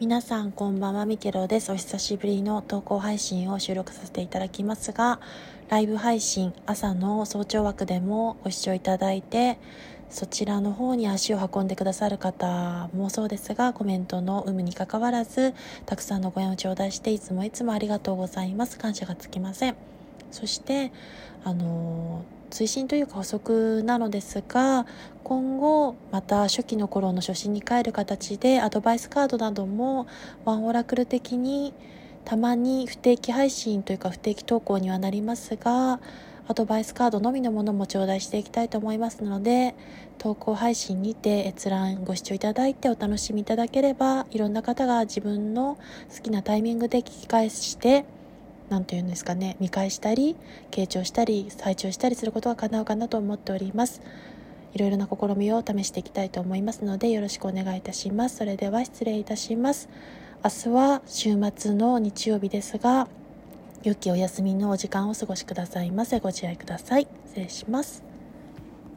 皆さんこんばんはミケロです。お久しぶりの投稿配信を収録させていただきますがライブ配信朝の早朝枠でもご視聴いただいてそちらの方に足を運んでくださる方もそうですがコメントの有無にかかわらずたくさんのご縁を頂戴していつもいつもありがとうございます。感謝がつきません。そしてあの追伸というか補足なのですが今後また初期の頃の初心に帰る形でアドバイスカードなどもワンオラクル的にたまに不定期配信というか不定期投稿にはなりますがアドバイスカードのみのものも頂戴していきたいと思いますので投稿配信にて閲覧ご視聴いただいてお楽しみいただければいろんな方が自分の好きなタイミングで聞き返して何て言うんですかね見返したり傾聴したり再聴したりすることが叶うかなと思っております。いろいろな試みを試していきたいと思いますのでよろしくお願いいたします。それでは失礼いたします。明日は週末の日曜日ですが良きお休みのお時間をお過ごしくださいませ。ご自愛ください。失礼します。